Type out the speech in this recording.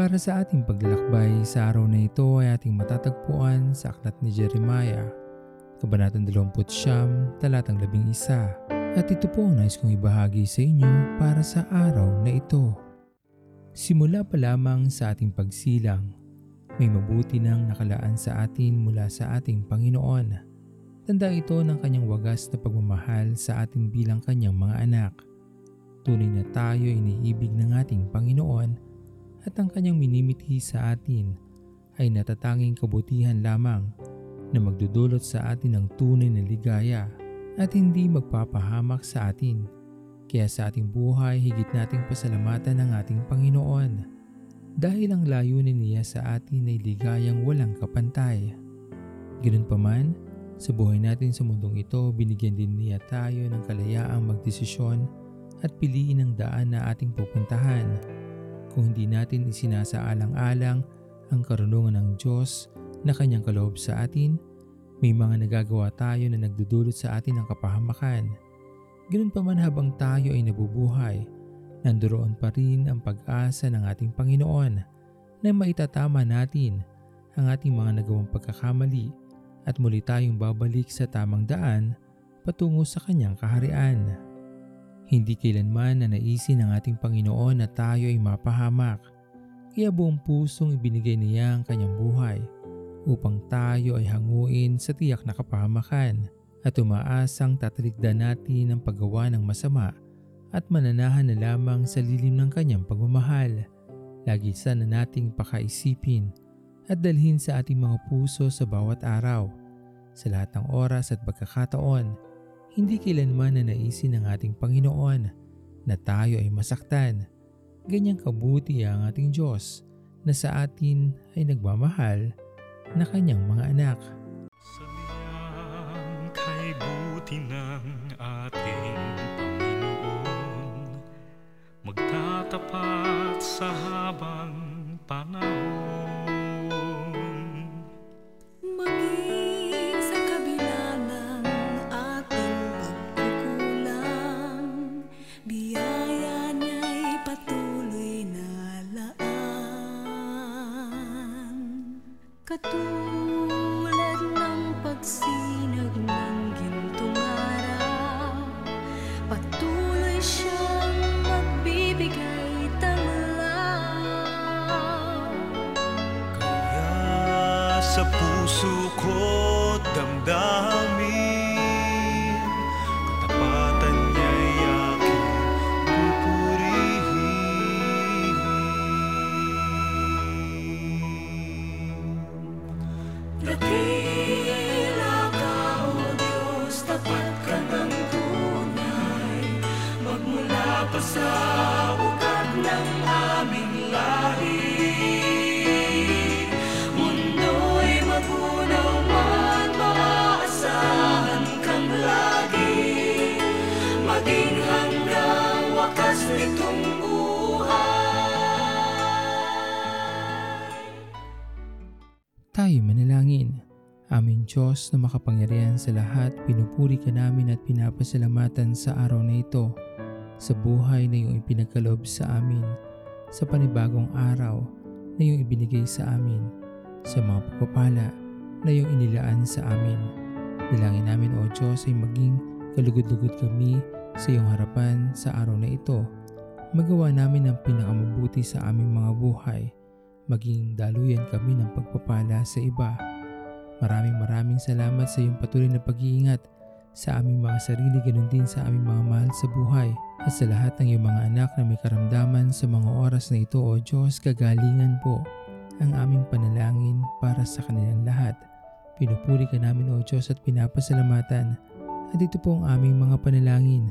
Para sa ating paglalakbay sa araw na ito ay ating matatagpuan sa aklat ni Jeremiah, Kabanatang 20, talatang 11. At ito po ang nais kong ibahagi sa inyo para sa araw na ito. Simula pa lamang sa ating pagsilang, may mabuti nang nakalaan sa atin mula sa ating Panginoon. Tanda ito ng kanyang wagas na pagmamahal sa atin bilang kanyang mga anak. Tunay na tayo iniibig ng ating Panginoon at ang kanyang minimithi sa atin ay natatanging kabutihan lamang na magdudulot sa atin ng tunay na ligaya at hindi magpapahamak sa atin. Kaya sa ating buhay, higit nating pasalamatan ang ating Panginoon dahil ang layunin niya sa atin ay ligayang walang kapantay. Ganun pa man, sa buhay natin sa mundong ito, binigyan din niya tayo ng kalayaang magdesisyon at piliin ang daan na ating pupuntahan. Kung hindi natin isinasaalang-alang ang karunungan ng Diyos na kanyang kaloob sa atin, may mga nagagawa tayo na nagdudulot sa atin ng kapahamakan. Ganun pa man habang tayo ay nabubuhay, nandoon pa rin ang pag-asa ng ating Panginoon na maitatama natin ang ating mga nagawang pagkakamali at muli tayong babalik sa tamang daan patungo sa kanyang kaharian. Hindi kailanman na naisin ng ating Panginoon na tayo ay mapahamak, kaya buong pusong ibinigay niya ang kanyang buhay upang tayo ay hanguin sa tiyak na kapahamakan at umaasang tatalikdan natin ang paggawa ng masama at mananahan na lamang sa lilim ng kanyang pagmamahal. Lagi sana nating pakaisipin at dalhin sa ating mga puso sa bawat araw. Sa lahat ng oras at pagkakataon, hindi kailanman na naisin ng ating Panginoon na tayo ay masaktan. Ganyang kabuti ang ating Diyos na sa atin ay nagmamahal na kanyang mga anak. Saliang kay buti ng ating Panginoon Magtatapat sa habang panahon sa puso ko damdamin Maging hanggang wakas nitong buhay Tayo manalangin. Aming Diyos na makapangyarihan sa lahat, pinupuri ka namin at pinapasalamatan sa araw na ito, sa buhay na iyong ipinagkaloob sa amin, sa panibagong araw na iyong ibinigay sa amin, sa mga pagpapala na iyong inilaan sa amin. Dalangin namin o Diyos ay maging kalugod-lugod kami sa iyong harapan sa araw na ito. Magawa namin ang pinakamabuti sa aming mga buhay maging daluyan kami ng pagpapala sa iba. Maraming maraming salamat sa iyong patuloy na pag-iingat sa aming mga sarili ganun din sa aming mga mahal sa buhay at sa lahat ng iyong mga anak na may karamdaman sa mga oras na ito o Diyos kagalingan po ang aming panalangin para sa kanilang lahat. Pinupuri ka namin o Diyos at pinapasalamatan at ito po ang aming mga panalangin